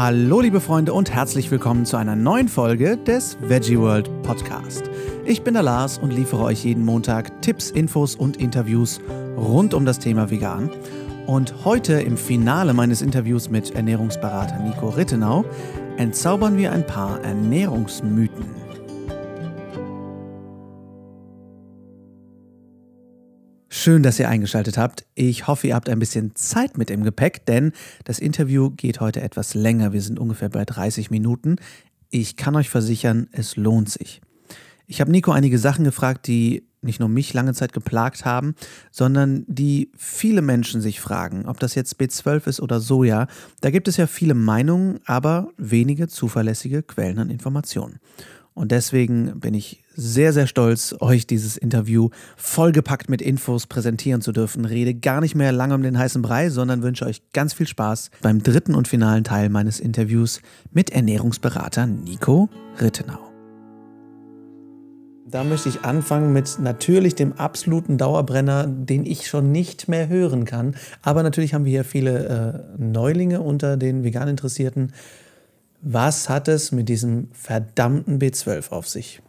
Hallo liebe Freunde und herzlich willkommen zu einer neuen Folge des Veggie World Podcast. Ich bin der Lars und liefere euch jeden Montag Tipps, Infos und Interviews rund um das Thema Vegan. Und heute im Finale meines Interviews mit Ernährungsberater Nico Rittenau entzaubern wir ein paar Ernährungsmythen. Schön, dass ihr eingeschaltet habt. Ich hoffe, ihr habt ein bisschen Zeit mit im Gepäck, denn das Interview geht heute etwas länger. Wir sind ungefähr bei 30 Minuten. Ich kann euch versichern, es lohnt sich. Ich habe Nico einige Sachen gefragt, die nicht nur mich lange Zeit geplagt haben, sondern die viele Menschen sich fragen, ob das jetzt B12 ist oder Soja. Da gibt es ja viele Meinungen, aber wenige zuverlässige Quellen an Informationen. Und deswegen bin ich sehr, sehr stolz, euch dieses Interview vollgepackt mit Infos präsentieren zu dürfen. Rede gar nicht mehr lange um den heißen Brei, sondern wünsche euch ganz viel Spaß beim dritten und finalen Teil meines Interviews mit Ernährungsberater Nico Rittenau. Da möchte ich anfangen mit natürlich dem absoluten Dauerbrenner, den ich schon nicht mehr hören kann. Aber natürlich haben wir hier viele äh, Neulinge unter den vegan Interessierten. Was hat es mit diesem verdammten B12 auf sich?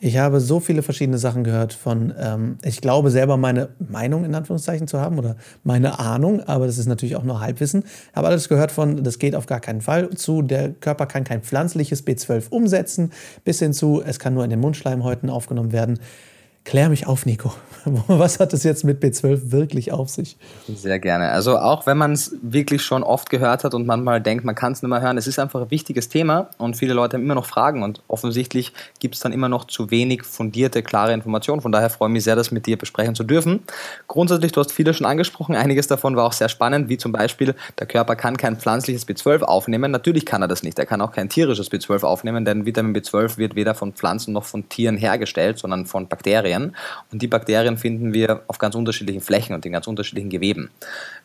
Ich habe so viele verschiedene Sachen gehört von, ähm, ich glaube selber meine Meinung in Anführungszeichen zu haben oder meine Ahnung, aber das ist natürlich auch nur Halbwissen. Ich habe alles gehört von, das geht auf gar keinen Fall zu, der Körper kann kein pflanzliches B12 umsetzen, bis hin zu, es kann nur in den Mundschleimhäuten aufgenommen werden. Klär mich auf, Nico. Was hat es jetzt mit B12 wirklich auf sich? Sehr gerne. Also auch wenn man es wirklich schon oft gehört hat und manchmal denkt, man kann es nicht mehr hören, es ist einfach ein wichtiges Thema und viele Leute haben immer noch Fragen und offensichtlich gibt es dann immer noch zu wenig fundierte, klare Informationen. Von daher freue ich mich sehr, das mit dir besprechen zu dürfen. Grundsätzlich, du hast viele schon angesprochen, einiges davon war auch sehr spannend, wie zum Beispiel, der Körper kann kein pflanzliches B12 aufnehmen. Natürlich kann er das nicht. Er kann auch kein tierisches B12 aufnehmen, denn Vitamin B12 wird weder von Pflanzen noch von Tieren hergestellt, sondern von Bakterien. Und die Bakterien Bakterien finden wir auf ganz unterschiedlichen Flächen und in ganz unterschiedlichen Geweben.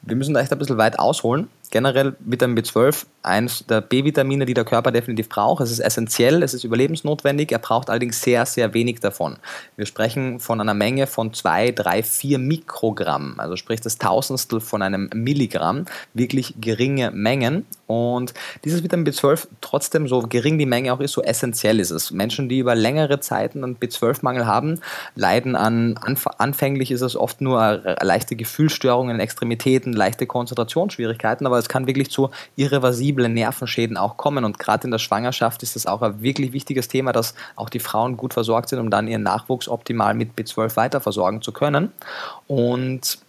Wir müssen da echt ein bisschen weit ausholen. Generell Vitamin B12, eines der B-Vitamine, die der Körper definitiv braucht. Es ist essentiell, es ist überlebensnotwendig, er braucht allerdings sehr, sehr wenig davon. Wir sprechen von einer Menge von 2, 3, 4 Mikrogramm, also sprich das Tausendstel von einem Milligramm, wirklich geringe Mengen. Und dieses Vitamin B12, trotzdem so gering die Menge auch ist, so essentiell ist es. Menschen, die über längere Zeiten einen B12-Mangel haben, leiden an, anfänglich ist es oft nur leichte Gefühlsstörungen in Extremitäten, leichte Konzentrationsschwierigkeiten, aber es kann wirklich zu irreversiblen Nervenschäden auch kommen. Und gerade in der Schwangerschaft ist das auch ein wirklich wichtiges Thema, dass auch die Frauen gut versorgt sind, um dann ihren Nachwuchs optimal mit B12 weiter versorgen zu können. Und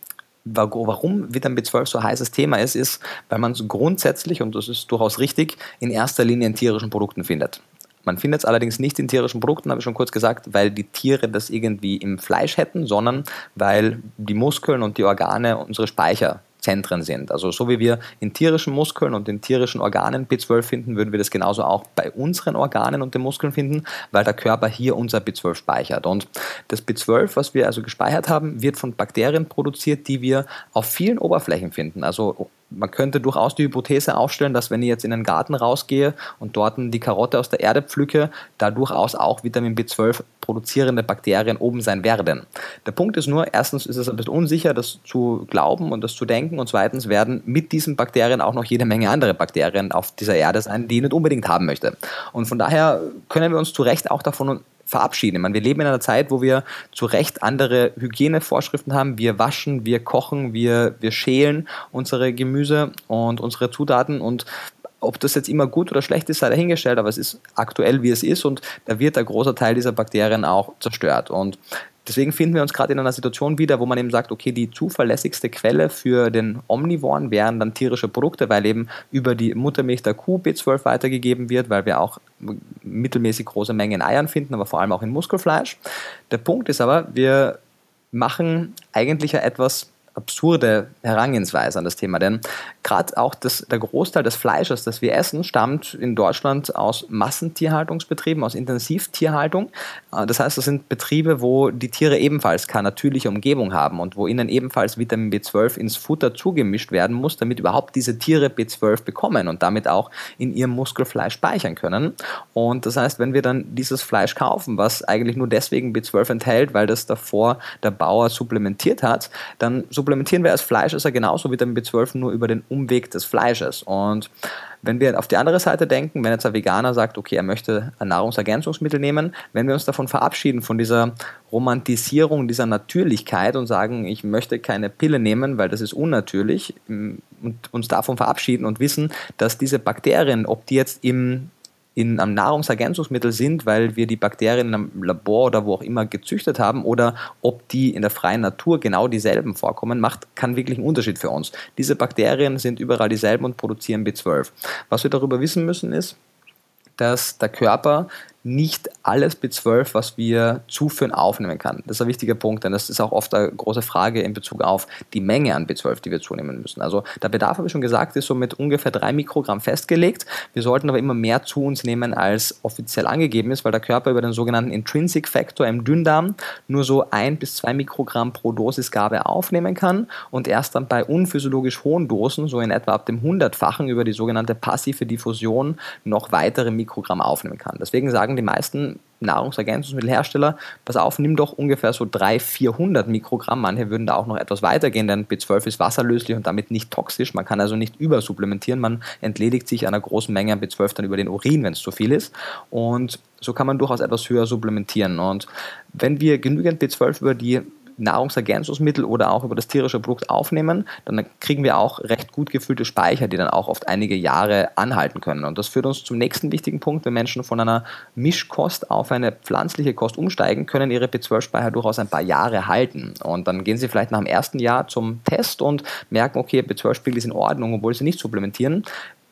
warum Vitamin B12 so ein heißes Thema ist, ist, weil man es grundsätzlich, und das ist durchaus richtig, in erster Linie in tierischen Produkten findet. Man findet es allerdings nicht in tierischen Produkten, habe ich schon kurz gesagt, weil die Tiere das irgendwie im Fleisch hätten, sondern weil die Muskeln und die Organe unsere Speicher Zentren sind. Also so wie wir in tierischen Muskeln und in tierischen Organen B12 finden, würden wir das genauso auch bei unseren Organen und den Muskeln finden, weil der Körper hier unser B12 speichert. Und das B12, was wir also gespeichert haben, wird von Bakterien produziert, die wir auf vielen Oberflächen finden. Also man könnte durchaus die Hypothese aufstellen, dass wenn ich jetzt in den Garten rausgehe und dort die Karotte aus der Erde pflücke, da durchaus auch Vitamin B12 produzierende Bakterien oben sein werden. Der Punkt ist nur, erstens ist es ein bisschen unsicher, das zu glauben und das zu denken und zweitens werden mit diesen Bakterien auch noch jede Menge andere Bakterien auf dieser Erde sein, die ich nicht unbedingt haben möchte. Und von daher können wir uns zu Recht auch davon verabschieden. Meine, wir leben in einer Zeit, wo wir zu Recht andere Hygienevorschriften haben. Wir waschen, wir kochen, wir, wir schälen unsere Gemüse und unsere Zutaten und ob das jetzt immer gut oder schlecht ist, sei dahingestellt, aber es ist aktuell, wie es ist und da wird ein großer Teil dieser Bakterien auch zerstört. Und Deswegen finden wir uns gerade in einer Situation wieder, wo man eben sagt, okay, die zuverlässigste Quelle für den Omnivoren wären dann tierische Produkte, weil eben über die Muttermilch der Kuh B12 weitergegeben wird, weil wir auch mittelmäßig große Mengen in Eiern finden, aber vor allem auch in Muskelfleisch. Der Punkt ist aber, wir machen eigentlich ja etwas absurde Herangehensweise an das Thema. Denn gerade auch das, der Großteil des Fleisches, das wir essen, stammt in Deutschland aus Massentierhaltungsbetrieben, aus Intensivtierhaltung. Äh, das heißt, das sind Betriebe, wo die Tiere ebenfalls keine natürliche Umgebung haben und wo ihnen ebenfalls Vitamin B12 ins Futter zugemischt werden muss, damit überhaupt diese Tiere B12 bekommen und damit auch in ihrem Muskelfleisch speichern können. Und das heißt, wenn wir dann dieses Fleisch kaufen, was eigentlich nur deswegen B12 enthält, weil das davor der Bauer supplementiert hat, dann supplementiert supplementieren wir als Fleischesser genauso Vitamin B12 nur über den Umweg des Fleisches. Und wenn wir auf die andere Seite denken, wenn jetzt ein Veganer sagt, okay, er möchte Nahrungsergänzungsmittel nehmen, wenn wir uns davon verabschieden, von dieser Romantisierung dieser Natürlichkeit und sagen, ich möchte keine Pille nehmen, weil das ist unnatürlich und uns davon verabschieden und wissen, dass diese Bakterien, ob die jetzt im in einem Nahrungsergänzungsmittel sind, weil wir die Bakterien einem Labor oder wo auch immer gezüchtet haben oder ob die in der freien Natur genau dieselben vorkommen, macht, kann wirklich einen Unterschied für uns. Diese Bakterien sind überall dieselben und produzieren B12. Was wir darüber wissen müssen ist, dass der Körper nicht alles B12, was wir zuführen, aufnehmen kann. Das ist ein wichtiger Punkt, denn das ist auch oft eine große Frage in Bezug auf die Menge an B12, die wir zunehmen müssen. Also der Bedarf, habe ich schon gesagt, ist so mit ungefähr drei Mikrogramm festgelegt. Wir sollten aber immer mehr zu uns nehmen, als offiziell angegeben ist, weil der Körper über den sogenannten Intrinsic Factor im Dünndarm nur so ein bis zwei Mikrogramm pro Dosisgabe aufnehmen kann und erst dann bei unphysiologisch hohen Dosen, so in etwa ab dem hundertfachen über die sogenannte passive Diffusion, noch weitere Mikrogramm aufnehmen kann. Deswegen sagen sagen die meisten Nahrungsergänzungsmittelhersteller, pass auf, nimm doch ungefähr so 300, 400 Mikrogramm. Manche würden da auch noch etwas weitergehen, denn B12 ist wasserlöslich und damit nicht toxisch. Man kann also nicht übersupplementieren. Man entledigt sich einer großen Menge an B12 dann über den Urin, wenn es zu viel ist. Und so kann man durchaus etwas höher supplementieren. Und wenn wir genügend B12 über die Nahrungsergänzungsmittel oder auch über das tierische Produkt aufnehmen, dann kriegen wir auch recht gut gefüllte Speicher, die dann auch oft einige Jahre anhalten können. Und das führt uns zum nächsten wichtigen Punkt. Wenn Menschen von einer Mischkost auf eine pflanzliche Kost umsteigen, können ihre B12-Speicher durchaus ein paar Jahre halten. Und dann gehen sie vielleicht nach dem ersten Jahr zum Test und merken, okay, B12-Spiegel ist in Ordnung, obwohl sie nicht supplementieren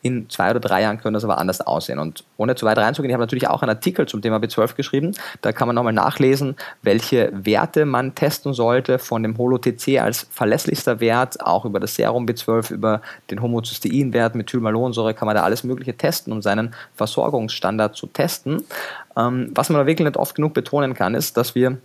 in zwei oder drei Jahren könnte das aber anders aussehen. Und ohne zu weit reinzugehen, ich habe natürlich auch einen Artikel zum Thema B12 geschrieben. Da kann man nochmal nachlesen, welche Werte man testen sollte von dem Holo-TC als verlässlichster Wert, auch über das Serum B12, über den Homozysteinwert, Methylmalonsäure kann man da alles Mögliche testen, um seinen Versorgungsstandard zu testen. Ähm, was man aber wirklich nicht oft genug betonen kann, ist, dass wir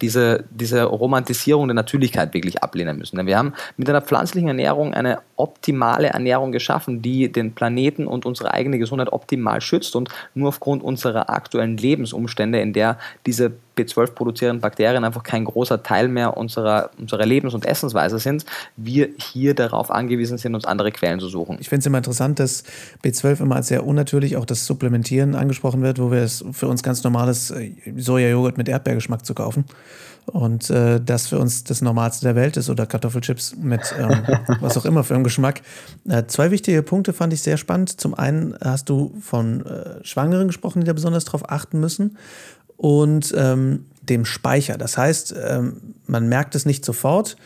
diese, diese Romantisierung der Natürlichkeit wirklich ablehnen müssen. Denn wir haben mit einer pflanzlichen Ernährung eine optimale Ernährung geschaffen, die den Planeten und unsere eigene Gesundheit optimal schützt und nur aufgrund unserer aktuellen Lebensumstände, in der diese B12 produzierenden Bakterien einfach kein großer Teil mehr unserer, unserer Lebens- und Essensweise sind, wir hier darauf angewiesen sind, uns andere Quellen zu suchen. Ich finde es immer interessant, dass B12 immer als sehr unnatürlich auch das Supplementieren angesprochen wird, wo wir es für uns ganz normales äh, Sojajoghurt mit Erdbeergeschmack zu kaufen und äh, das für uns das Normalste der Welt ist oder Kartoffelchips mit ähm, was auch immer für einen Geschmack. Äh, zwei wichtige Punkte fand ich sehr spannend. Zum einen hast du von äh, Schwangeren gesprochen, die da besonders darauf achten müssen und ähm, dem Speicher. Das heißt, ähm, man merkt es nicht sofort,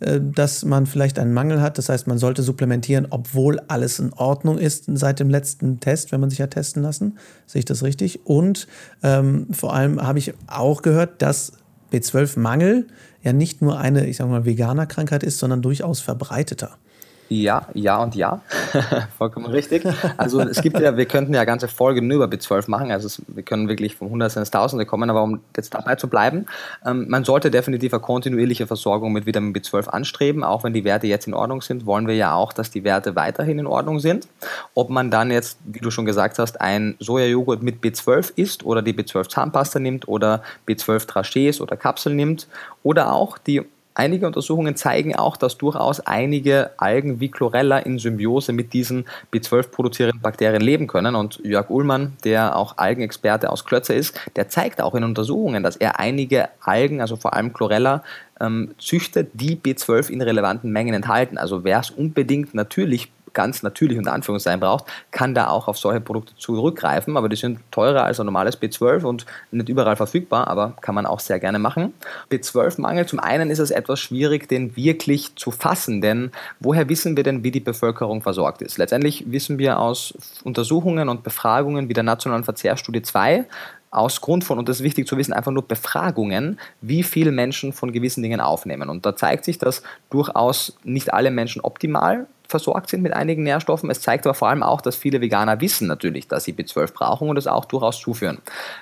äh, dass man vielleicht einen Mangel hat. Das heißt, man sollte supplementieren, obwohl alles in Ordnung ist seit dem letzten Test, wenn man sich hat testen lassen. Sehe ich das richtig? Und ähm, vor allem habe ich auch gehört, dass B12-Mangel ja nicht nur eine, ich sage mal, Veganer-Krankheit ist, sondern durchaus verbreiteter. Ja, ja und ja. Vollkommen richtig. Also es gibt ja, wir könnten ja ganze Folgen nur über B12 machen. Also es, wir können wirklich vom Hundertsten ins Tausende kommen, aber um jetzt dabei zu bleiben, ähm, man sollte definitiv eine kontinuierliche Versorgung mit Vitamin B12 anstreben. Auch wenn die Werte jetzt in Ordnung sind, wollen wir ja auch, dass die Werte weiterhin in Ordnung sind. Ob man dann jetzt, wie du schon gesagt hast, ein Sojajoghurt mit B12 isst oder die B12 Zahnpasta nimmt oder B12 Trachés oder Kapseln nimmt oder auch die Einige Untersuchungen zeigen auch, dass durchaus einige Algen wie Chlorella in Symbiose mit diesen B12-produzierenden Bakterien leben können. Und Jörg Ullmann, der auch Algenexperte aus Klötze ist, der zeigt auch in Untersuchungen, dass er einige Algen, also vor allem Chlorella, ähm, züchtet, die B12 in relevanten Mengen enthalten. Also wer es unbedingt natürlich ganz natürlich unter Anführungszeichen braucht, kann da auch auf solche Produkte zurückgreifen, aber die sind teurer als ein normales B12 und nicht überall verfügbar, aber kann man auch sehr gerne machen. B12-Mangel, zum einen ist es etwas schwierig, den wirklich zu fassen, denn woher wissen wir denn, wie die Bevölkerung versorgt ist? Letztendlich wissen wir aus Untersuchungen und Befragungen wie der Nationalen Verzehrstudie 2, aus Grund von, und das ist wichtig zu wissen, einfach nur Befragungen, wie viele Menschen von gewissen Dingen aufnehmen. Und da zeigt sich, dass durchaus nicht alle Menschen optimal versorgt sind mit einigen Nährstoffen. Es zeigt aber vor allem auch, dass viele Veganer wissen natürlich, dass sie B12 brauchen und es auch durchaus zuführen.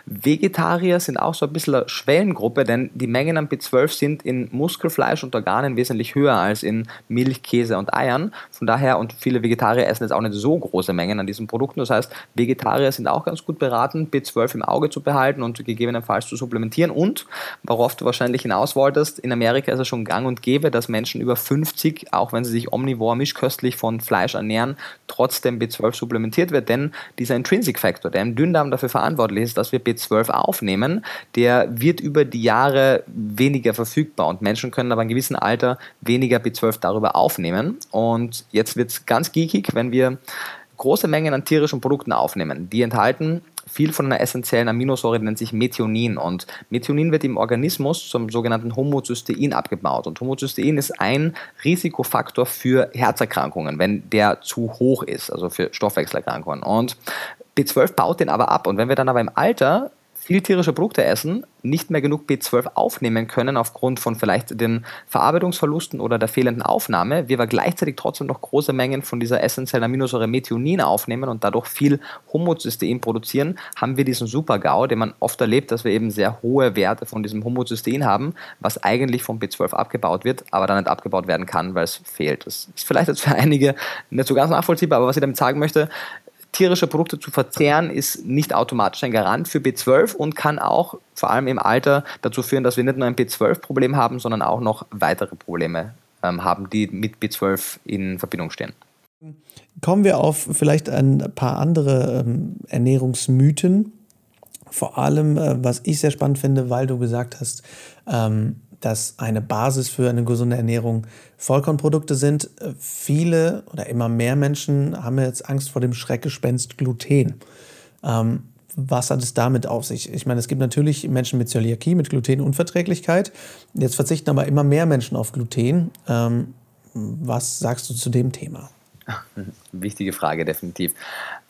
Vegetarier sind auch so ein bisschen eine Schwellengruppe, denn die Mengen an B12 sind in Muskelfleisch und Organen wesentlich höher als in Milch, Käse und Eiern. Von daher, und viele Vegetarier essen jetzt auch nicht so große Mengen an diesen Produkten. Das heißt, Vegetarier sind auch ganz gut beraten, B12 im Auge zu behalten und gegebenenfalls zu supplementieren. Und, worauf du wahrscheinlich hinaus wolltest, in Amerika ist es schon gang und gäbe, dass Menschen über 50, auch wenn sie sich omnivor mischköstlich von Fleisch ernähren, trotzdem B12 supplementiert wird. Denn dieser Intrinsic Factor, der im Dünndarm dafür verantwortlich ist, dass wir B12 aufnehmen, der wird über die Jahre weniger verfügbar und Menschen können aber in gewissem Alter weniger B12 darüber aufnehmen. Und jetzt wird es ganz geekig, wenn wir große Mengen an tierischen Produkten aufnehmen. Die enthalten viel von einer essentiellen Aminosäure, nennt sich Methionin. Und Methionin wird im Organismus zum sogenannten Homozystein abgebaut. Und Homozystein ist ein Risikofaktor für Herzerkrankungen, wenn der zu hoch ist, also für Stoffwechselerkrankungen. Und B12 baut den aber ab. Und wenn wir dann aber im Alter viel tierische Produkte essen, nicht mehr genug B12 aufnehmen können aufgrund von vielleicht den Verarbeitungsverlusten oder der fehlenden Aufnahme, wir aber gleichzeitig trotzdem noch große Mengen von dieser essentiellen Aminosäure Methionin aufnehmen und dadurch viel Homozystein produzieren, haben wir diesen Super-GAU, den man oft erlebt, dass wir eben sehr hohe Werte von diesem Homozystein haben, was eigentlich vom B12 abgebaut wird, aber dann nicht abgebaut werden kann, weil es fehlt. Das ist vielleicht jetzt für einige nicht so ganz nachvollziehbar, aber was ich damit sagen möchte, tierische Produkte zu verzehren, ist nicht automatisch ein Garant für B12 und kann auch vor allem im Alter dazu führen, dass wir nicht nur ein B12-Problem haben, sondern auch noch weitere Probleme ähm, haben, die mit B12 in Verbindung stehen. Kommen wir auf vielleicht ein paar andere ähm, Ernährungsmythen. Vor allem, äh, was ich sehr spannend finde, weil du gesagt hast, ähm, dass eine Basis für eine gesunde Ernährung Vollkornprodukte sind. Viele oder immer mehr Menschen haben jetzt Angst vor dem Schreckgespenst Gluten. Ähm, was hat es damit auf sich? Ich meine, es gibt natürlich Menschen mit Zöliakie, mit Glutenunverträglichkeit. Jetzt verzichten aber immer mehr Menschen auf Gluten. Ähm, was sagst du zu dem Thema? Wichtige Frage, definitiv.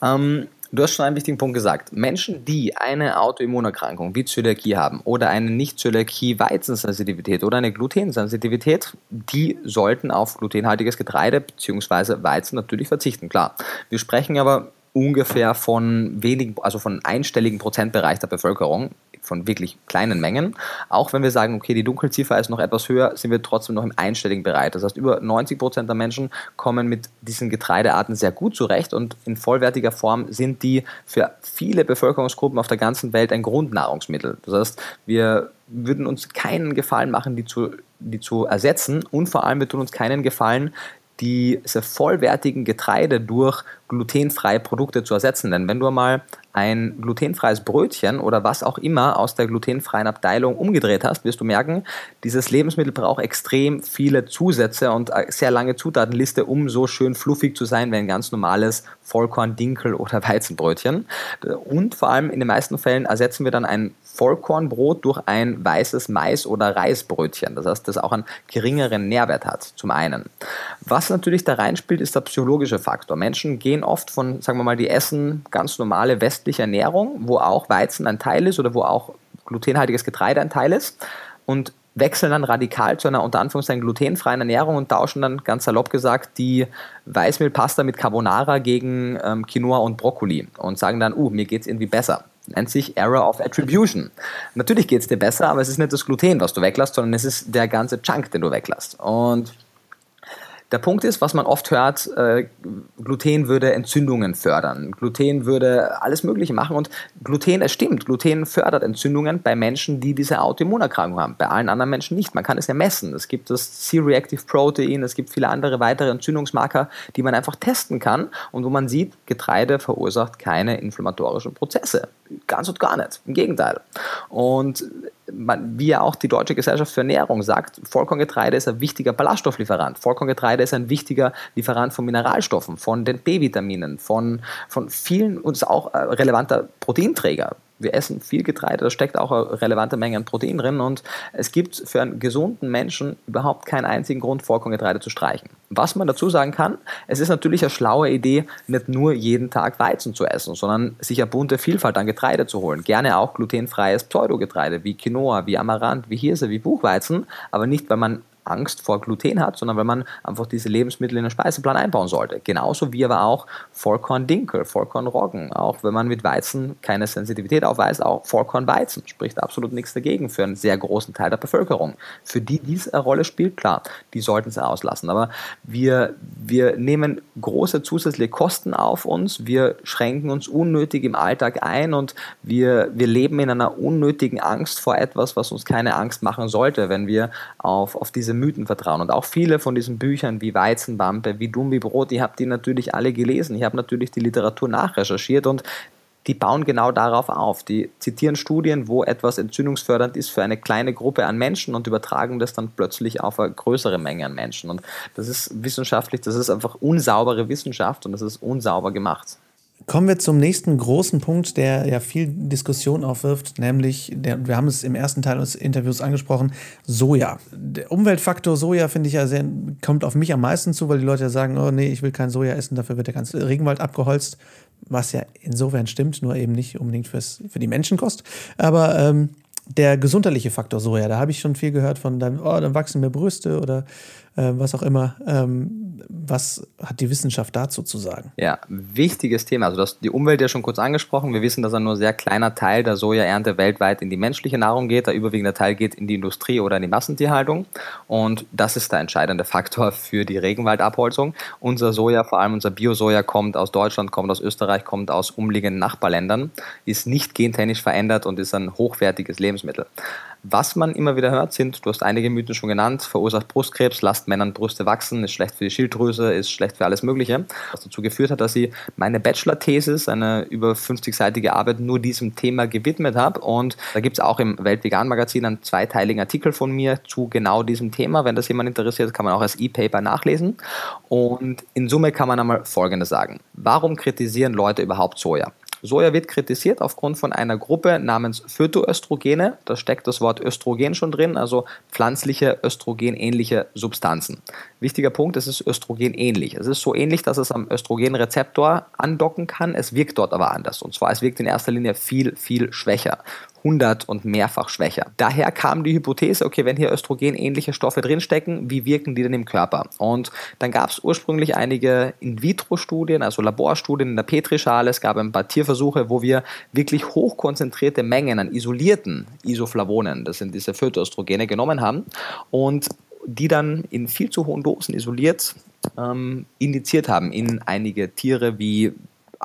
Ähm, Du hast schon einen wichtigen Punkt gesagt. Menschen, die eine Autoimmunerkrankung wie Zöliakie haben oder eine Nicht-Zöliakie-Weizensensitivität oder eine Glutensensitivität, die sollten auf glutenhaltiges Getreide bzw. Weizen natürlich verzichten. Klar. Wir sprechen aber ungefähr von wenigen, also von einstelligen Prozentbereich der Bevölkerung von wirklich kleinen Mengen. Auch wenn wir sagen, okay, die Dunkelziffer ist noch etwas höher, sind wir trotzdem noch im einstelligen Bereich. Das heißt, über 90 Prozent der Menschen kommen mit diesen Getreidearten sehr gut zurecht und in vollwertiger Form sind die für viele Bevölkerungsgruppen auf der ganzen Welt ein Grundnahrungsmittel. Das heißt, wir würden uns keinen Gefallen machen, die zu, die zu ersetzen und vor allem wir tun uns keinen Gefallen, diese vollwertigen Getreide durch glutenfreie Produkte zu ersetzen. Denn wenn du mal ein glutenfreies Brötchen oder was auch immer aus der glutenfreien Abteilung umgedreht hast, wirst du merken, dieses Lebensmittel braucht extrem viele Zusätze und eine sehr lange Zutatenliste, um so schön fluffig zu sein wie ein ganz normales Vollkorn, Dinkel oder Weizenbrötchen. Und vor allem in den meisten Fällen ersetzen wir dann ein Vollkornbrot durch ein weißes Mais- oder Reisbrötchen. Das heißt, das auch einen geringeren Nährwert hat, zum einen. Was natürlich da reinspielt, ist der psychologische Faktor. Menschen gehen oft von, sagen wir mal, die essen ganz normale westliche Ernährung, wo auch Weizen ein Teil ist oder wo auch glutenhaltiges Getreide ein Teil ist und wechseln dann radikal zu einer unter Anführungszeichen glutenfreien Ernährung und tauschen dann ganz salopp gesagt die Weißmehlpasta mit Carbonara gegen ähm, Quinoa und Brokkoli und sagen dann, uh, mir geht es irgendwie besser nennt sich Error of Attribution. Natürlich geht es dir besser, aber es ist nicht das Gluten, was du weglässt, sondern es ist der ganze Chunk, den du weglässt. Und der Punkt ist, was man oft hört, äh, Gluten würde Entzündungen fördern. Gluten würde alles Mögliche machen und Gluten, es stimmt, Gluten fördert Entzündungen bei Menschen, die diese Autoimmunerkrankung haben. Bei allen anderen Menschen nicht. Man kann es ja messen. Es gibt das C-Reactive Protein, es gibt viele andere weitere Entzündungsmarker, die man einfach testen kann und wo man sieht, Getreide verursacht keine inflammatorischen Prozesse. Ganz und gar nicht. Im Gegenteil. Und wie ja auch die Deutsche Gesellschaft für Ernährung sagt, Vollkorngetreide ist ein wichtiger Ballaststofflieferant. Vollkorngetreide ist ein wichtiger Lieferant von Mineralstoffen, von den B-Vitaminen, von, von vielen und ist auch ein relevanter Proteinträger wir essen viel Getreide, da steckt auch eine relevante Menge an Protein drin und es gibt für einen gesunden Menschen überhaupt keinen einzigen Grund, Vollkorngetreide zu streichen. Was man dazu sagen kann, es ist natürlich eine schlaue Idee, nicht nur jeden Tag Weizen zu essen, sondern sich eine bunte Vielfalt an Getreide zu holen. Gerne auch glutenfreies Pseudogetreide wie Quinoa, wie Amaranth, wie Hirse, wie Buchweizen, aber nicht, weil man Angst vor Gluten hat, sondern weil man einfach diese Lebensmittel in den Speiseplan einbauen sollte. Genauso wie aber auch Vollkorn-Dinkel, Vollkorn-Roggen. Auch wenn man mit Weizen keine Sensitivität aufweist, auch Vollkorn-Weizen spricht absolut nichts dagegen für einen sehr großen Teil der Bevölkerung. Für die dies eine Rolle spielt, klar, die sollten es auslassen. Aber wir, wir nehmen große zusätzliche Kosten auf uns, wir schränken uns unnötig im Alltag ein und wir, wir leben in einer unnötigen Angst vor etwas, was uns keine Angst machen sollte, wenn wir auf, auf diese Mythen vertrauen. Und auch viele von diesen Büchern wie Weizenwampe, wie Dumm wie Brot, die habt ihr natürlich alle gelesen. Ich habe natürlich die Literatur nachrecherchiert und die bauen genau darauf auf. Die zitieren Studien, wo etwas entzündungsfördernd ist für eine kleine Gruppe an Menschen und übertragen das dann plötzlich auf eine größere Menge an Menschen. Und das ist wissenschaftlich, das ist einfach unsaubere Wissenschaft und das ist unsauber gemacht. Kommen wir zum nächsten großen Punkt, der ja viel Diskussion aufwirft, nämlich, der, wir haben es im ersten Teil des Interviews angesprochen, Soja. Der Umweltfaktor Soja finde ich ja sehr, kommt auf mich am meisten zu, weil die Leute ja sagen, oh nee, ich will kein Soja essen, dafür wird der ganze Regenwald abgeholzt, was ja insofern stimmt, nur eben nicht unbedingt fürs, für die Menschenkost. Aber ähm, der gesundheitliche Faktor Soja, da habe ich schon viel gehört von, oh, dann wachsen mir Brüste oder äh, was auch immer. Ähm, was hat die Wissenschaft dazu zu sagen? Ja, wichtiges Thema. Also das, die Umwelt ja schon kurz angesprochen. Wir wissen, dass ein nur sehr kleiner Teil der Sojaernte weltweit in die menschliche Nahrung geht. Der überwiegende Teil geht in die Industrie oder in die Massentierhaltung. Und das ist der entscheidende Faktor für die Regenwaldabholzung. Unser Soja, vor allem unser Bio-Soja, kommt aus Deutschland, kommt aus Österreich, kommt aus umliegenden Nachbarländern, ist nicht gentechnisch verändert und ist ein hochwertiges Lebensmittel. Was man immer wieder hört, sind, du hast einige Mythen schon genannt, verursacht Brustkrebs, lasst Männern Brüste wachsen, ist schlecht für die Schilddrüse, ist schlecht für alles Mögliche. Was dazu geführt hat, dass ich meine Bachelor-Thesis, eine über 50-seitige Arbeit, nur diesem Thema gewidmet habe. Und da gibt es auch im Weltvegan-Magazin einen zweiteiligen Artikel von mir zu genau diesem Thema. Wenn das jemand interessiert, kann man auch als E-Paper nachlesen. Und in Summe kann man einmal Folgendes sagen. Warum kritisieren Leute überhaupt Soja? Soja wird kritisiert aufgrund von einer Gruppe namens Phytoöstrogene. Da steckt das Wort Östrogen schon drin, also pflanzliche östrogenähnliche Substanzen. Wichtiger Punkt, es ist östrogenähnlich. Es ist so ähnlich, dass es am Östrogenrezeptor andocken kann. Es wirkt dort aber anders. Und zwar, es wirkt in erster Linie viel, viel schwächer. 100 und mehrfach schwächer. Daher kam die Hypothese, okay, wenn hier östrogenähnliche Stoffe drinstecken, wie wirken die denn im Körper? Und dann gab es ursprünglich einige In-vitro-Studien, also Laborstudien in der Petrischale. Es gab ein paar Tierversuche, wo wir wirklich hochkonzentrierte Mengen an isolierten Isoflavonen, das sind diese Phytoöstrogene, genommen haben und die dann in viel zu hohen Dosen isoliert ähm, indiziert haben in einige Tiere wie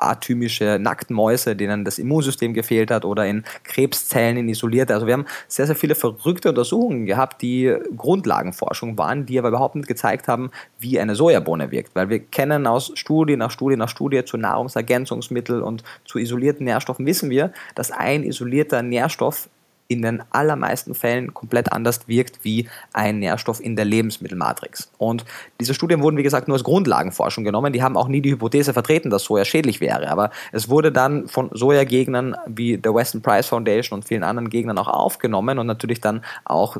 atymische Nacktmäuse, denen das Immunsystem gefehlt hat oder in Krebszellen in isolierte. Also wir haben sehr, sehr viele verrückte Untersuchungen gehabt, die Grundlagenforschung waren, die aber überhaupt nicht gezeigt haben, wie eine Sojabohne wirkt. Weil wir kennen aus Studie nach Studie nach Studie zu Nahrungsergänzungsmitteln und zu isolierten Nährstoffen wissen wir, dass ein isolierter Nährstoff in den allermeisten Fällen komplett anders wirkt wie ein Nährstoff in der Lebensmittelmatrix. Und diese Studien wurden, wie gesagt, nur als Grundlagenforschung genommen. Die haben auch nie die Hypothese vertreten, dass Soja schädlich wäre. Aber es wurde dann von Sojagegnern wie der Western Price Foundation und vielen anderen Gegnern auch aufgenommen und natürlich dann auch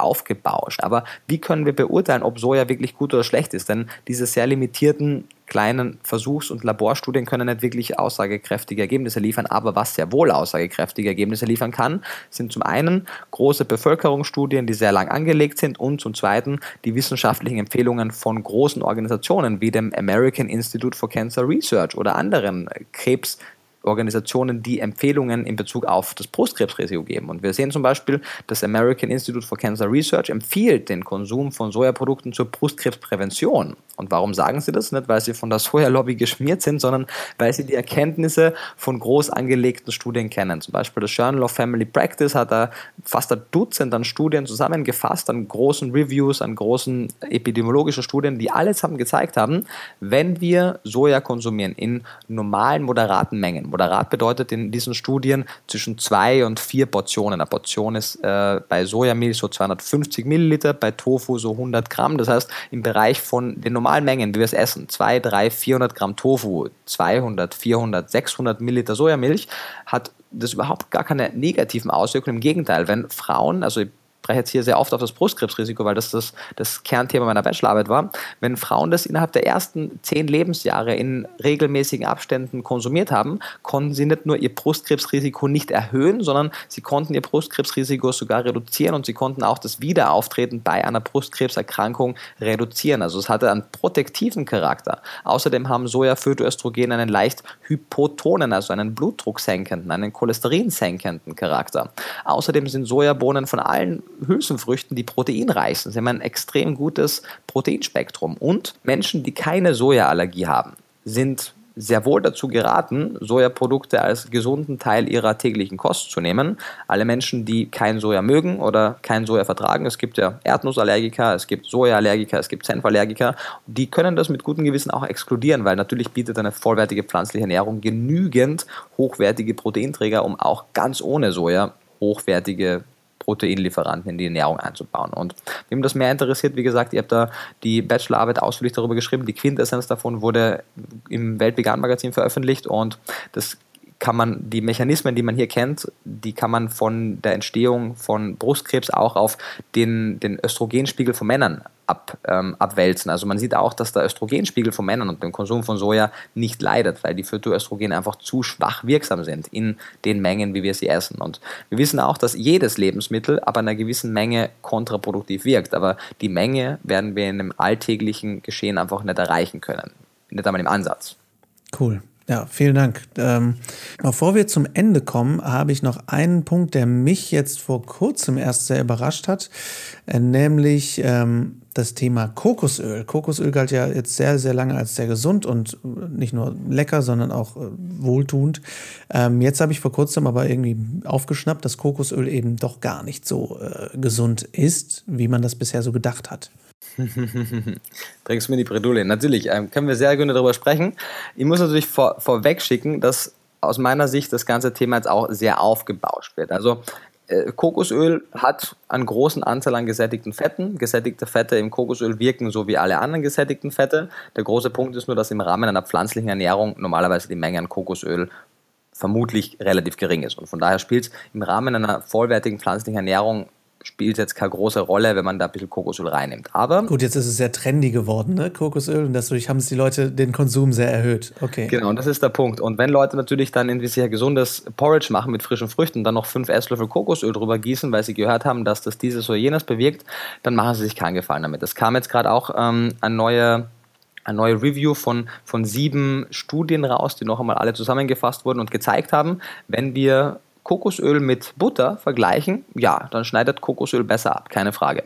aufgebauscht. Aber wie können wir beurteilen, ob Soja wirklich gut oder schlecht ist? Denn diese sehr limitierten kleinen Versuchs- und Laborstudien können nicht wirklich aussagekräftige Ergebnisse liefern, aber was sehr wohl aussagekräftige Ergebnisse liefern kann, sind zum einen große Bevölkerungsstudien, die sehr lang angelegt sind und zum zweiten die wissenschaftlichen Empfehlungen von großen Organisationen wie dem American Institute for Cancer Research oder anderen Krebs Organisationen, die Empfehlungen in Bezug auf das Brustkrebsrisiko geben. Und wir sehen zum Beispiel, das American Institute for Cancer Research empfiehlt den Konsum von Sojaprodukten zur Brustkrebsprävention. Und warum sagen sie das? Nicht, weil sie von der Soja-Lobby geschmiert sind, sondern weil sie die Erkenntnisse von groß angelegten Studien kennen. Zum Beispiel das Journal of Family Practice hat da fast ein Dutzend an Studien zusammengefasst, an großen Reviews, an großen epidemiologischen Studien, die alles haben gezeigt haben, wenn wir Soja konsumieren in normalen, moderaten Mengen, Moderat bedeutet in diesen Studien zwischen zwei und vier Portionen. Eine Portion ist äh, bei Sojamilch so 250 Milliliter, bei Tofu so 100 Gramm. Das heißt, im Bereich von den normalen Mengen, wie wir es essen, 2, 3, 400 Gramm Tofu, 200, 400, 600 Milliliter Sojamilch, hat das überhaupt gar keine negativen Auswirkungen. Im Gegenteil, wenn Frauen, also spreche jetzt hier sehr oft auf das Brustkrebsrisiko, weil das das, das Kernthema meiner Bachelorarbeit war. Wenn Frauen das innerhalb der ersten zehn Lebensjahre in regelmäßigen Abständen konsumiert haben, konnten sie nicht nur ihr Brustkrebsrisiko nicht erhöhen, sondern sie konnten ihr Brustkrebsrisiko sogar reduzieren und sie konnten auch das Wiederauftreten bei einer Brustkrebserkrankung reduzieren. Also es hatte einen protektiven Charakter. Außerdem haben Soja-Phytoöstrogen einen leicht hypotonen, also einen blutdrucksenkenden, einen cholesterinsenkenden Charakter. Außerdem sind Sojabohnen von allen Hülsenfrüchten die proteinreichsten. Sie haben ein extrem gutes Proteinspektrum. Und Menschen, die keine Sojaallergie haben, sind sehr wohl dazu geraten, Sojaprodukte als gesunden Teil ihrer täglichen Kost zu nehmen. Alle Menschen, die kein Soja mögen oder kein Soja vertragen, es gibt ja Erdnussallergiker, es gibt Sojaallergiker, es gibt Senfallergiker, die können das mit gutem Gewissen auch exkludieren, weil natürlich bietet eine vollwertige pflanzliche Ernährung genügend hochwertige Proteinträger, um auch ganz ohne Soja hochwertige Proteinlieferanten in die Ernährung einzubauen. Und wem das mehr interessiert, wie gesagt, ihr habt da die Bachelorarbeit ausführlich darüber geschrieben. Die Quintessenz davon wurde im Weltvegan-Magazin veröffentlicht und das kann man die Mechanismen, die man hier kennt, die kann man von der Entstehung von Brustkrebs auch auf den, den Östrogenspiegel von Männern ab, ähm, abwälzen. Also man sieht auch, dass der Östrogenspiegel von Männern und dem Konsum von Soja nicht leidet, weil die Phytoöstrogene einfach zu schwach wirksam sind in den Mengen, wie wir sie essen. Und wir wissen auch, dass jedes Lebensmittel ab einer gewissen Menge kontraproduktiv wirkt, aber die Menge werden wir in einem alltäglichen Geschehen einfach nicht erreichen können. Nicht einmal im Ansatz. Cool. Ja, vielen Dank. Ähm, bevor wir zum Ende kommen, habe ich noch einen Punkt, der mich jetzt vor kurzem erst sehr überrascht hat, äh, nämlich ähm, das Thema Kokosöl. Kokosöl galt ja jetzt sehr, sehr lange als sehr gesund und nicht nur lecker, sondern auch äh, wohltuend. Ähm, jetzt habe ich vor kurzem aber irgendwie aufgeschnappt, dass Kokosöl eben doch gar nicht so äh, gesund ist, wie man das bisher so gedacht hat. Bringst mir die Bredouille. Natürlich, ähm, können wir sehr gerne darüber sprechen. Ich muss natürlich vor, vorweg schicken, dass aus meiner Sicht das ganze Thema jetzt auch sehr aufgebauscht wird. Also äh, Kokosöl hat einen großen Anteil an gesättigten Fetten. Gesättigte Fette im Kokosöl wirken so wie alle anderen gesättigten Fette. Der große Punkt ist nur, dass im Rahmen einer pflanzlichen Ernährung normalerweise die Menge an Kokosöl vermutlich relativ gering ist. Und von daher spielt es im Rahmen einer vollwertigen pflanzlichen Ernährung spielt jetzt keine große Rolle, wenn man da ein bisschen Kokosöl reinnimmt. Aber gut, jetzt ist es sehr trendy geworden, ne? Kokosöl, und dadurch haben es die Leute den Konsum sehr erhöht. Okay. Genau, und das ist der Punkt. Und wenn Leute natürlich dann irgendwie sehr gesundes Porridge machen mit frischen Früchten, dann noch fünf Esslöffel Kokosöl drüber gießen, weil sie gehört haben, dass das dieses oder jenes bewirkt, dann machen sie sich keinen Gefallen damit. Es kam jetzt gerade auch ähm, ein neuer eine neue Review von, von sieben Studien raus, die noch einmal alle zusammengefasst wurden und gezeigt haben, wenn wir Kokosöl mit Butter vergleichen, ja, dann schneidet Kokosöl besser ab, keine Frage.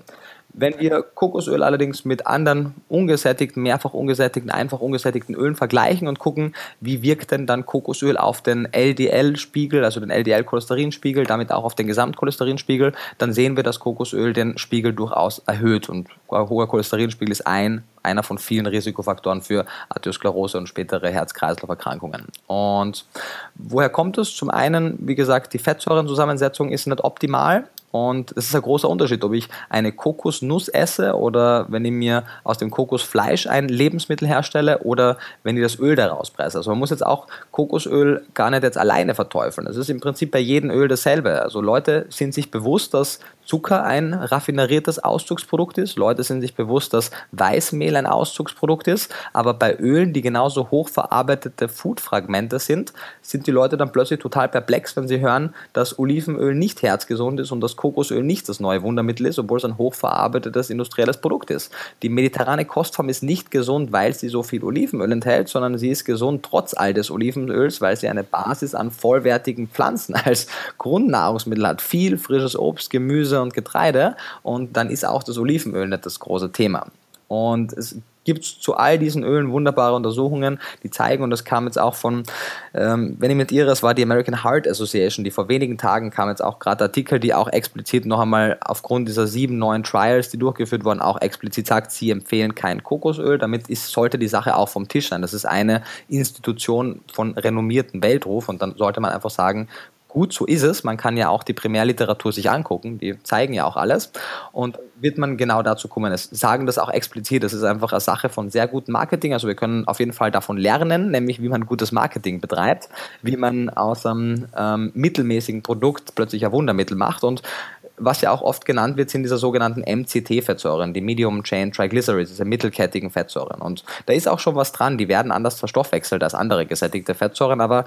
Wenn wir Kokosöl allerdings mit anderen ungesättigten, mehrfach ungesättigten, einfach ungesättigten Ölen vergleichen und gucken, wie wirkt denn dann Kokosöl auf den LDL-Spiegel, also den LDL-Cholesterinspiegel, damit auch auf den Gesamtcholesterinspiegel, dann sehen wir, dass Kokosöl den Spiegel durchaus erhöht. Und hoher Cholesterinspiegel ist ein, einer von vielen Risikofaktoren für Arteriosklerose und spätere Herz-Kreislauf-Erkrankungen. Und woher kommt es? Zum einen, wie gesagt, die Fettsäurenzusammensetzung ist nicht optimal. Und es ist ein großer Unterschied, ob ich eine Kokosnuss esse oder wenn ich mir aus dem Kokosfleisch ein Lebensmittel herstelle oder wenn ich das Öl daraus presse. Also man muss jetzt auch Kokosöl gar nicht jetzt alleine verteufeln. Es ist im Prinzip bei jedem Öl dasselbe. Also Leute sind sich bewusst, dass Zucker ein raffineriertes Auszugsprodukt ist. Leute sind sich bewusst, dass Weißmehl ein Auszugsprodukt ist. Aber bei Ölen, die genauso hochverarbeitete Foodfragmente sind, sind die Leute dann plötzlich total perplex, wenn sie hören, dass Olivenöl nicht herzgesund ist und dass Kokosöl nicht das neue Wundermittel ist, obwohl es ein hochverarbeitetes industrielles Produkt ist. Die mediterrane Kostform ist nicht gesund, weil sie so viel Olivenöl enthält, sondern sie ist gesund trotz all des Olivenöls, weil sie eine Basis an vollwertigen Pflanzen als Grundnahrungsmittel hat. Viel frisches Obst, Gemüse und Getreide und dann ist auch das Olivenöl nicht das große Thema. Und es gibt zu all diesen Ölen wunderbare Untersuchungen, die zeigen, und das kam jetzt auch von, ähm, wenn ich mit irre, es war die American Heart Association, die vor wenigen Tagen kam jetzt auch gerade Artikel, die auch explizit noch einmal aufgrund dieser sieben neuen Trials, die durchgeführt wurden, auch explizit sagt, sie empfehlen kein Kokosöl. Damit ist, sollte die Sache auch vom Tisch sein. Das ist eine Institution von renommierten Weltruf und dann sollte man einfach sagen, gut, so ist es. Man kann ja auch die Primärliteratur sich angucken, die zeigen ja auch alles. Und wird man genau dazu kommen. Es sagen das auch explizit. Das ist einfach eine Sache von sehr gutem Marketing. Also wir können auf jeden Fall davon lernen, nämlich wie man gutes Marketing betreibt, wie man aus einem ähm, mittelmäßigen Produkt plötzlich ein Wundermittel macht. Und was ja auch oft genannt wird, sind diese sogenannten MCT-Fettsäuren, die Medium Chain Triglycerides, diese mittelkettigen Fettsäuren. Und da ist auch schon was dran, die werden anders verstoffwechselt als andere gesättigte Fettsäuren, aber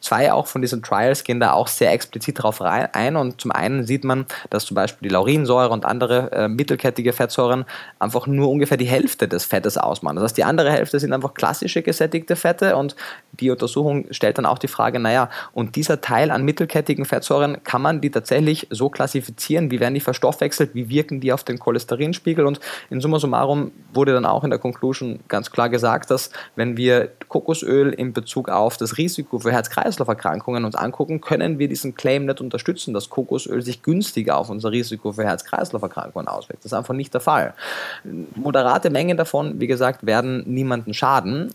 zwei auch von diesen Trials gehen da auch sehr explizit darauf ein. Und zum einen sieht man, dass zum Beispiel die Laurinsäure und andere äh, mittelkettige Fettsäuren einfach nur ungefähr die Hälfte des Fettes ausmachen. Das heißt, die andere Hälfte sind einfach klassische gesättigte Fette und die Untersuchung stellt dann auch die Frage, naja, und dieser Teil an mittelkettigen Fettsäuren, kann man die tatsächlich so klassifizieren? Wie werden die verstoffwechselt? Wie wirken die auf den Cholesterinspiegel? Und in summa summarum wurde dann auch in der Conclusion ganz klar gesagt, dass wenn wir Kokosöl in Bezug auf das Risiko für Herz-Kreislauf-Erkrankungen uns angucken, können wir diesen Claim nicht unterstützen, dass Kokosöl sich günstiger auf unser Risiko für Herz-Kreislauf-Erkrankungen auswirkt. Das ist einfach nicht der Fall. Moderate Mengen davon, wie gesagt, werden niemanden schaden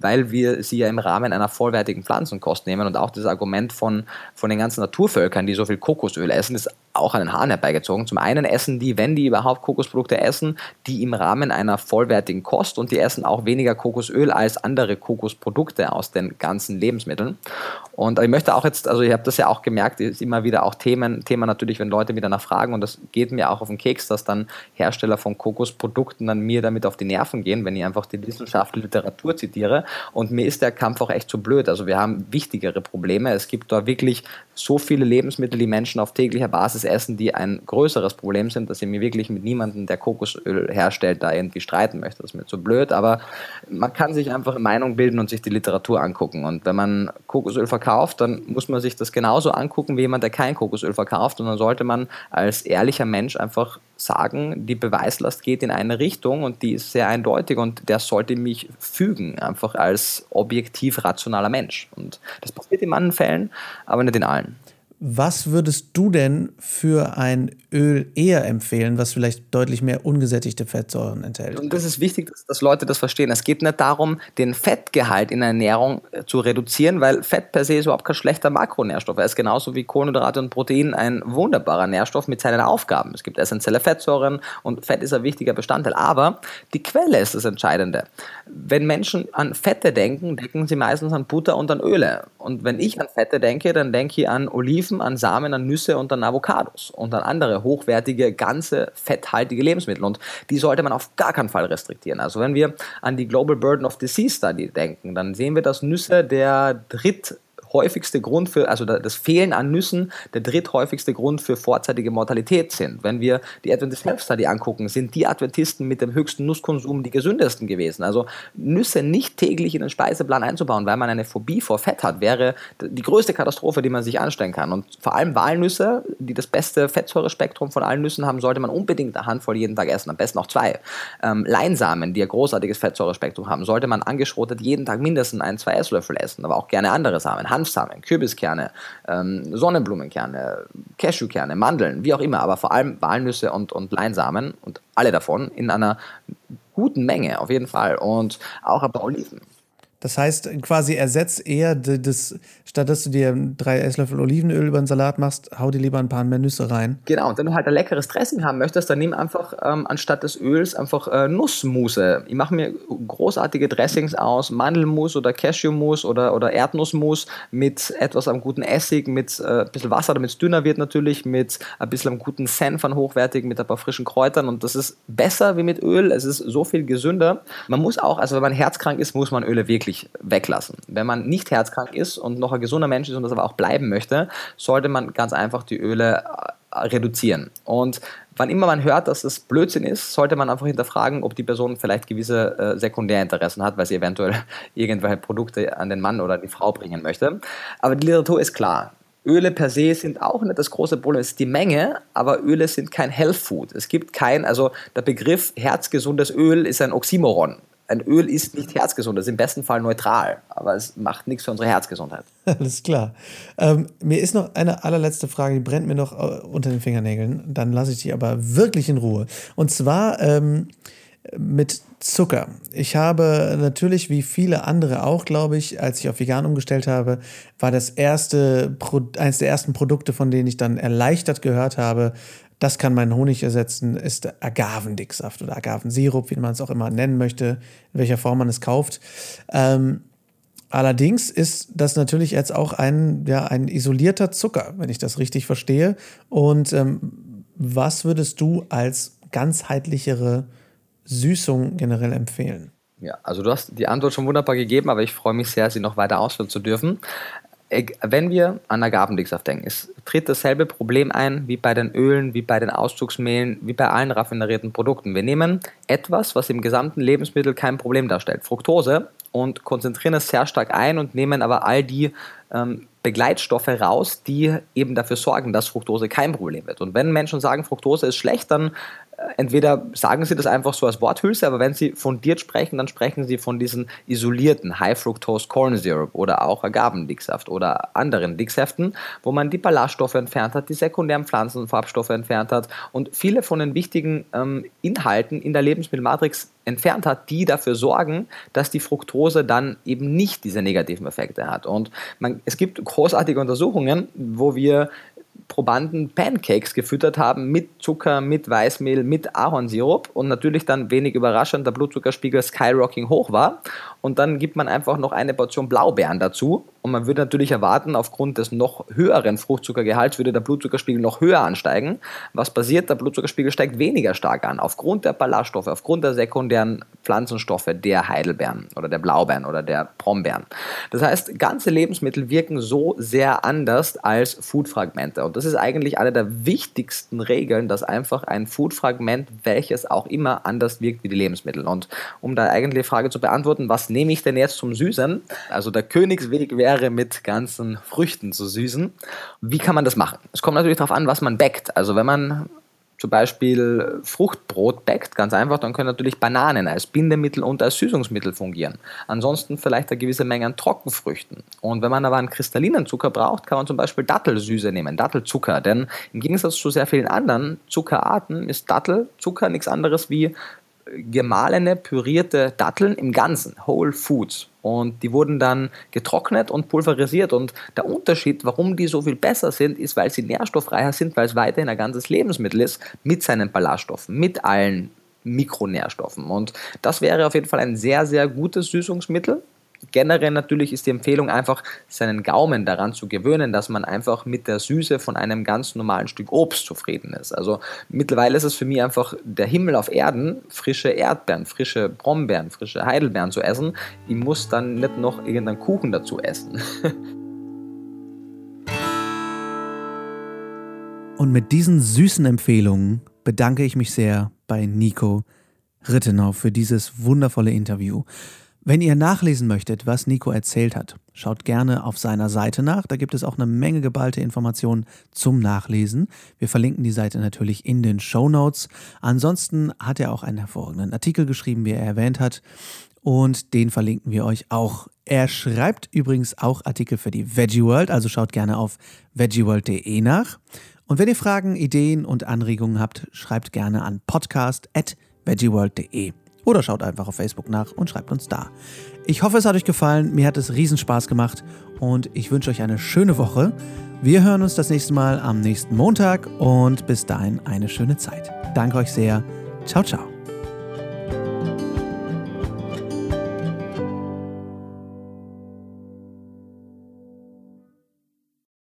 weil wir sie ja im Rahmen einer vollwertigen Pflanzenkost nehmen und auch das Argument von, von den ganzen Naturvölkern, die so viel Kokosöl essen, ist auch an den Haaren herbeigezogen. Zum einen essen die, wenn die überhaupt Kokosprodukte essen, die im Rahmen einer vollwertigen Kost und die essen auch weniger Kokosöl als andere Kokosprodukte aus den ganzen Lebensmitteln. Und ich möchte auch jetzt, also ich habe das ja auch gemerkt, ist immer wieder auch Themen, Thema natürlich, wenn Leute wieder nachfragen und das geht mir auch auf den Keks, dass dann Hersteller von Kokosprodukten dann mir damit auf die Nerven gehen, wenn ich einfach die wissenschaftliche Literatur zitiere. Und mir ist der Kampf auch echt zu blöd. Also wir haben wichtigere Probleme. Es gibt da wirklich so viele Lebensmittel, die Menschen auf täglicher Basis essen, die ein größeres Problem sind, dass ich mir wirklich mit niemandem, der Kokosöl herstellt, da irgendwie streiten möchte. Das ist mir zu blöd. Aber man kann sich einfach eine Meinung bilden und sich die Literatur angucken. Und wenn man Kokosöl verkauft, dann muss man sich das genauso angucken wie jemand, der kein Kokosöl verkauft. Und dann sollte man als ehrlicher Mensch einfach sagen, die Beweislast geht in eine Richtung und die ist sehr eindeutig und der sollte mich fügen, einfach als objektiv rationaler Mensch. Und das passiert in manchen Fällen, aber nicht in allen. Was würdest du denn für ein Öl eher empfehlen, was vielleicht deutlich mehr ungesättigte Fettsäuren enthält? Und das ist wichtig, dass, dass, Leute das verstehen. Es geht nicht darum, den Fettgehalt in der Ernährung äh, zu reduzieren, weil Fett per se ist überhaupt kein schlechter Makronährstoff. Er ist genauso wie Kohlenhydrate und Protein ein wunderbarer Nährstoff mit seinen Aufgaben. Es gibt essentielle Fettsäuren und Fett ist ein wichtiger Bestandteil. Aber die Quelle ist das Entscheidende. Wenn Menschen an Fette denken, denken sie meistens an Butter und an Öle. Und wenn ich an Fette denke, dann denke ich an Oliven an Samen, an Nüsse und an Avocados und an andere hochwertige, ganze, fetthaltige Lebensmittel. Und die sollte man auf gar keinen Fall restriktieren. Also wenn wir an die Global Burden of Disease Study denken, dann sehen wir, dass Nüsse der dritt häufigste Grund für, also das Fehlen an Nüssen, der dritthäufigste Grund für vorzeitige Mortalität sind. Wenn wir die Adventist Health Study angucken, sind die Adventisten mit dem höchsten Nusskonsum die gesündesten gewesen. Also Nüsse nicht täglich in den Speiseplan einzubauen, weil man eine Phobie vor Fett hat, wäre die größte Katastrophe, die man sich anstellen kann. Und vor allem Walnüsse, die das beste Fettsäurespektrum von allen Nüssen haben, sollte man unbedingt eine Handvoll jeden Tag essen, am besten auch zwei. Ähm, Leinsamen, die ein großartiges Fettsäurespektrum haben, sollte man angeschrotet jeden Tag mindestens ein, zwei Esslöffel essen, aber auch gerne andere Samen. Hanfsamen, Kürbiskerne, ähm, Sonnenblumenkerne, Cashewkerne, Mandeln, wie auch immer, aber vor allem Walnüsse und, und Leinsamen und alle davon in einer guten Menge auf jeden Fall und auch ein paar Oliven. Das heißt, quasi ersetzt eher das, statt dass du dir drei Esslöffel Olivenöl über den Salat machst, hau dir lieber ein paar mehr Nüsse rein. Genau, und wenn du halt ein leckeres Dressing haben möchtest, dann nimm einfach ähm, anstatt des Öls einfach äh, Nussmousse. Ich mache mir großartige Dressings aus, Mandelmus oder Cashewmus oder, oder Erdnussmus mit etwas am guten Essig, mit äh, ein bisschen Wasser, damit es dünner wird natürlich, mit ein bisschen am guten Senf an hochwertigen, mit ein paar frischen Kräutern und das ist besser wie mit Öl, es ist so viel gesünder. Man muss auch, also wenn man herzkrank ist, muss man Öle wirklich wirklich weglassen. Wenn man nicht herzkrank ist und noch ein gesunder Mensch ist und das aber auch bleiben möchte, sollte man ganz einfach die Öle äh, reduzieren. Und wann immer man hört, dass es Blödsinn ist, sollte man einfach hinterfragen, ob die Person vielleicht gewisse äh, Sekundärinteressen hat, weil sie eventuell irgendwelche Produkte an den Mann oder die Frau bringen möchte. Aber die Literatur ist klar. Öle per se sind auch nicht das große Problem, es ist die Menge, aber Öle sind kein Health Food. Es gibt kein, also der Begriff herzgesundes Öl ist ein Oxymoron ein Öl ist nicht herzgesund, das ist im besten Fall neutral, aber es macht nichts für unsere Herzgesundheit. Alles klar. Ähm, mir ist noch eine allerletzte Frage, die brennt mir noch äh, unter den Fingernägeln. Dann lasse ich die aber wirklich in Ruhe. Und zwar ähm, mit Zucker. Ich habe natürlich, wie viele andere auch, glaube ich, als ich auf vegan umgestellt habe, war das erste, eines der ersten Produkte, von denen ich dann erleichtert gehört habe, das kann meinen Honig ersetzen, ist Agavendicksaft oder Agavensirup, wie man es auch immer nennen möchte, in welcher Form man es kauft. Ähm, Allerdings ist das natürlich jetzt auch ein, ja, ein isolierter Zucker, wenn ich das richtig verstehe. Und ähm, was würdest du als ganzheitlichere Süßung generell empfehlen? Ja, also du hast die Antwort schon wunderbar gegeben, aber ich freue mich sehr, sie noch weiter ausführen zu dürfen. Wenn wir an Agavendicksaft denken, es tritt dasselbe Problem ein wie bei den Ölen, wie bei den Auszugsmehlen, wie bei allen raffinerierten Produkten. Wir nehmen etwas, was im gesamten Lebensmittel kein Problem darstellt, Fructose, und konzentrieren es sehr stark ein und nehmen aber all die ähm, Begleitstoffe raus, die eben dafür sorgen, dass Fructose kein Problem wird. Und wenn Menschen sagen, Fructose ist schlecht, dann entweder sagen sie das einfach so als Worthülse, aber wenn sie fundiert sprechen, dann sprechen sie von diesen isolierten High Fructose Corn Syrup oder auch Agavendicksaft oder anderen Dicksäften, wo man die Ballaststoffe entfernt hat, die sekundären Pflanzenfarbstoffe entfernt hat und viele von den wichtigen ähm, Inhalten in der Lebensmittelmatrix entfernt hat, die dafür sorgen, dass die Fructose dann eben nicht diese negativen Effekte hat. Und man, es gibt großartige Untersuchungen, wo wir Probanden Pancakes gefüttert haben mit Zucker, mit Weißmehl, mit Ahornsirup und natürlich dann wenig überraschend der Blutzuckerspiegel skyrocking hoch war. Und dann gibt man einfach noch eine Portion Blaubeeren dazu und man würde natürlich erwarten, aufgrund des noch höheren Fruchtzuckergehalts würde der Blutzuckerspiegel noch höher ansteigen. Was passiert? Der Blutzuckerspiegel steigt weniger stark an, aufgrund der Ballaststoffe, aufgrund der sekundären Pflanzenstoffe der Heidelbeeren oder der Blaubeeren oder der Brombeeren. Das heißt, ganze Lebensmittel wirken so sehr anders als Foodfragmente. Und das ist eigentlich eine der wichtigsten Regeln, dass einfach ein Foodfragment, welches auch immer, anders wirkt wie die Lebensmittel. Und um da eigentlich die Frage zu beantworten, was nehme ich denn jetzt zum Süßen? Also der Königsweg wäre mit ganzen Früchten zu süßen. Wie kann man das machen? Es kommt natürlich darauf an, was man backt. Also wenn man zum Beispiel Fruchtbrot backt, ganz einfach, dann können natürlich Bananen als Bindemittel und als Süßungsmittel fungieren. Ansonsten vielleicht eine gewisse Menge an Trockenfrüchten. Und wenn man aber einen kristallinen Zucker braucht, kann man zum Beispiel Dattelsüße nehmen, Dattelzucker. Denn im Gegensatz zu sehr vielen anderen Zuckerarten ist Dattelzucker nichts anderes wie gemahlene, pürierte Datteln im Ganzen, Whole Foods. Und die wurden dann getrocknet und pulverisiert. Und der Unterschied, warum die so viel besser sind, ist, weil sie nährstoffreicher sind, weil es weiterhin ein ganzes Lebensmittel ist, mit seinen Ballaststoffen, mit allen Mikronährstoffen. Und das wäre auf jeden Fall ein sehr, sehr gutes Süßungsmittel generell natürlich ist die Empfehlung einfach, seinen Gaumen daran zu gewöhnen, dass man einfach mit der Süße von einem ganz normalen Stück Obst zufrieden ist. Also mittlerweile ist es für mich einfach der Himmel auf Erden, frische Erdbeeren, frische Brombeeren, frische Heidelbeeren zu essen. Ich muss dann nicht noch irgendeinen Kuchen dazu essen. Und mit diesen süßen Empfehlungen bedanke ich mich sehr bei Nico Rittenau für dieses wundervolle Interview. Wenn ihr nachlesen möchtet, was Nico erzählt hat, schaut gerne auf seiner Seite nach. Da gibt es auch eine Menge geballte Informationen zum Nachlesen. Wir verlinken die Seite natürlich in den Show Notes. Ansonsten hat er auch einen hervorragenden Artikel geschrieben, wie er erwähnt hat. Und den verlinken wir euch auch. Er schreibt übrigens auch Artikel für die Veggie World, also schaut gerne auf veggieworld.de nach. Und wenn ihr Fragen, Ideen und Anregungen habt, schreibt gerne an podcast.veggieworld.de. Oder schaut einfach auf Facebook nach und schreibt uns da. Ich hoffe, es hat euch gefallen. Mir hat es riesen Spaß gemacht und ich wünsche euch eine schöne Woche. Wir hören uns das nächste Mal am nächsten Montag und bis dahin eine schöne Zeit. Danke euch sehr. Ciao, ciao.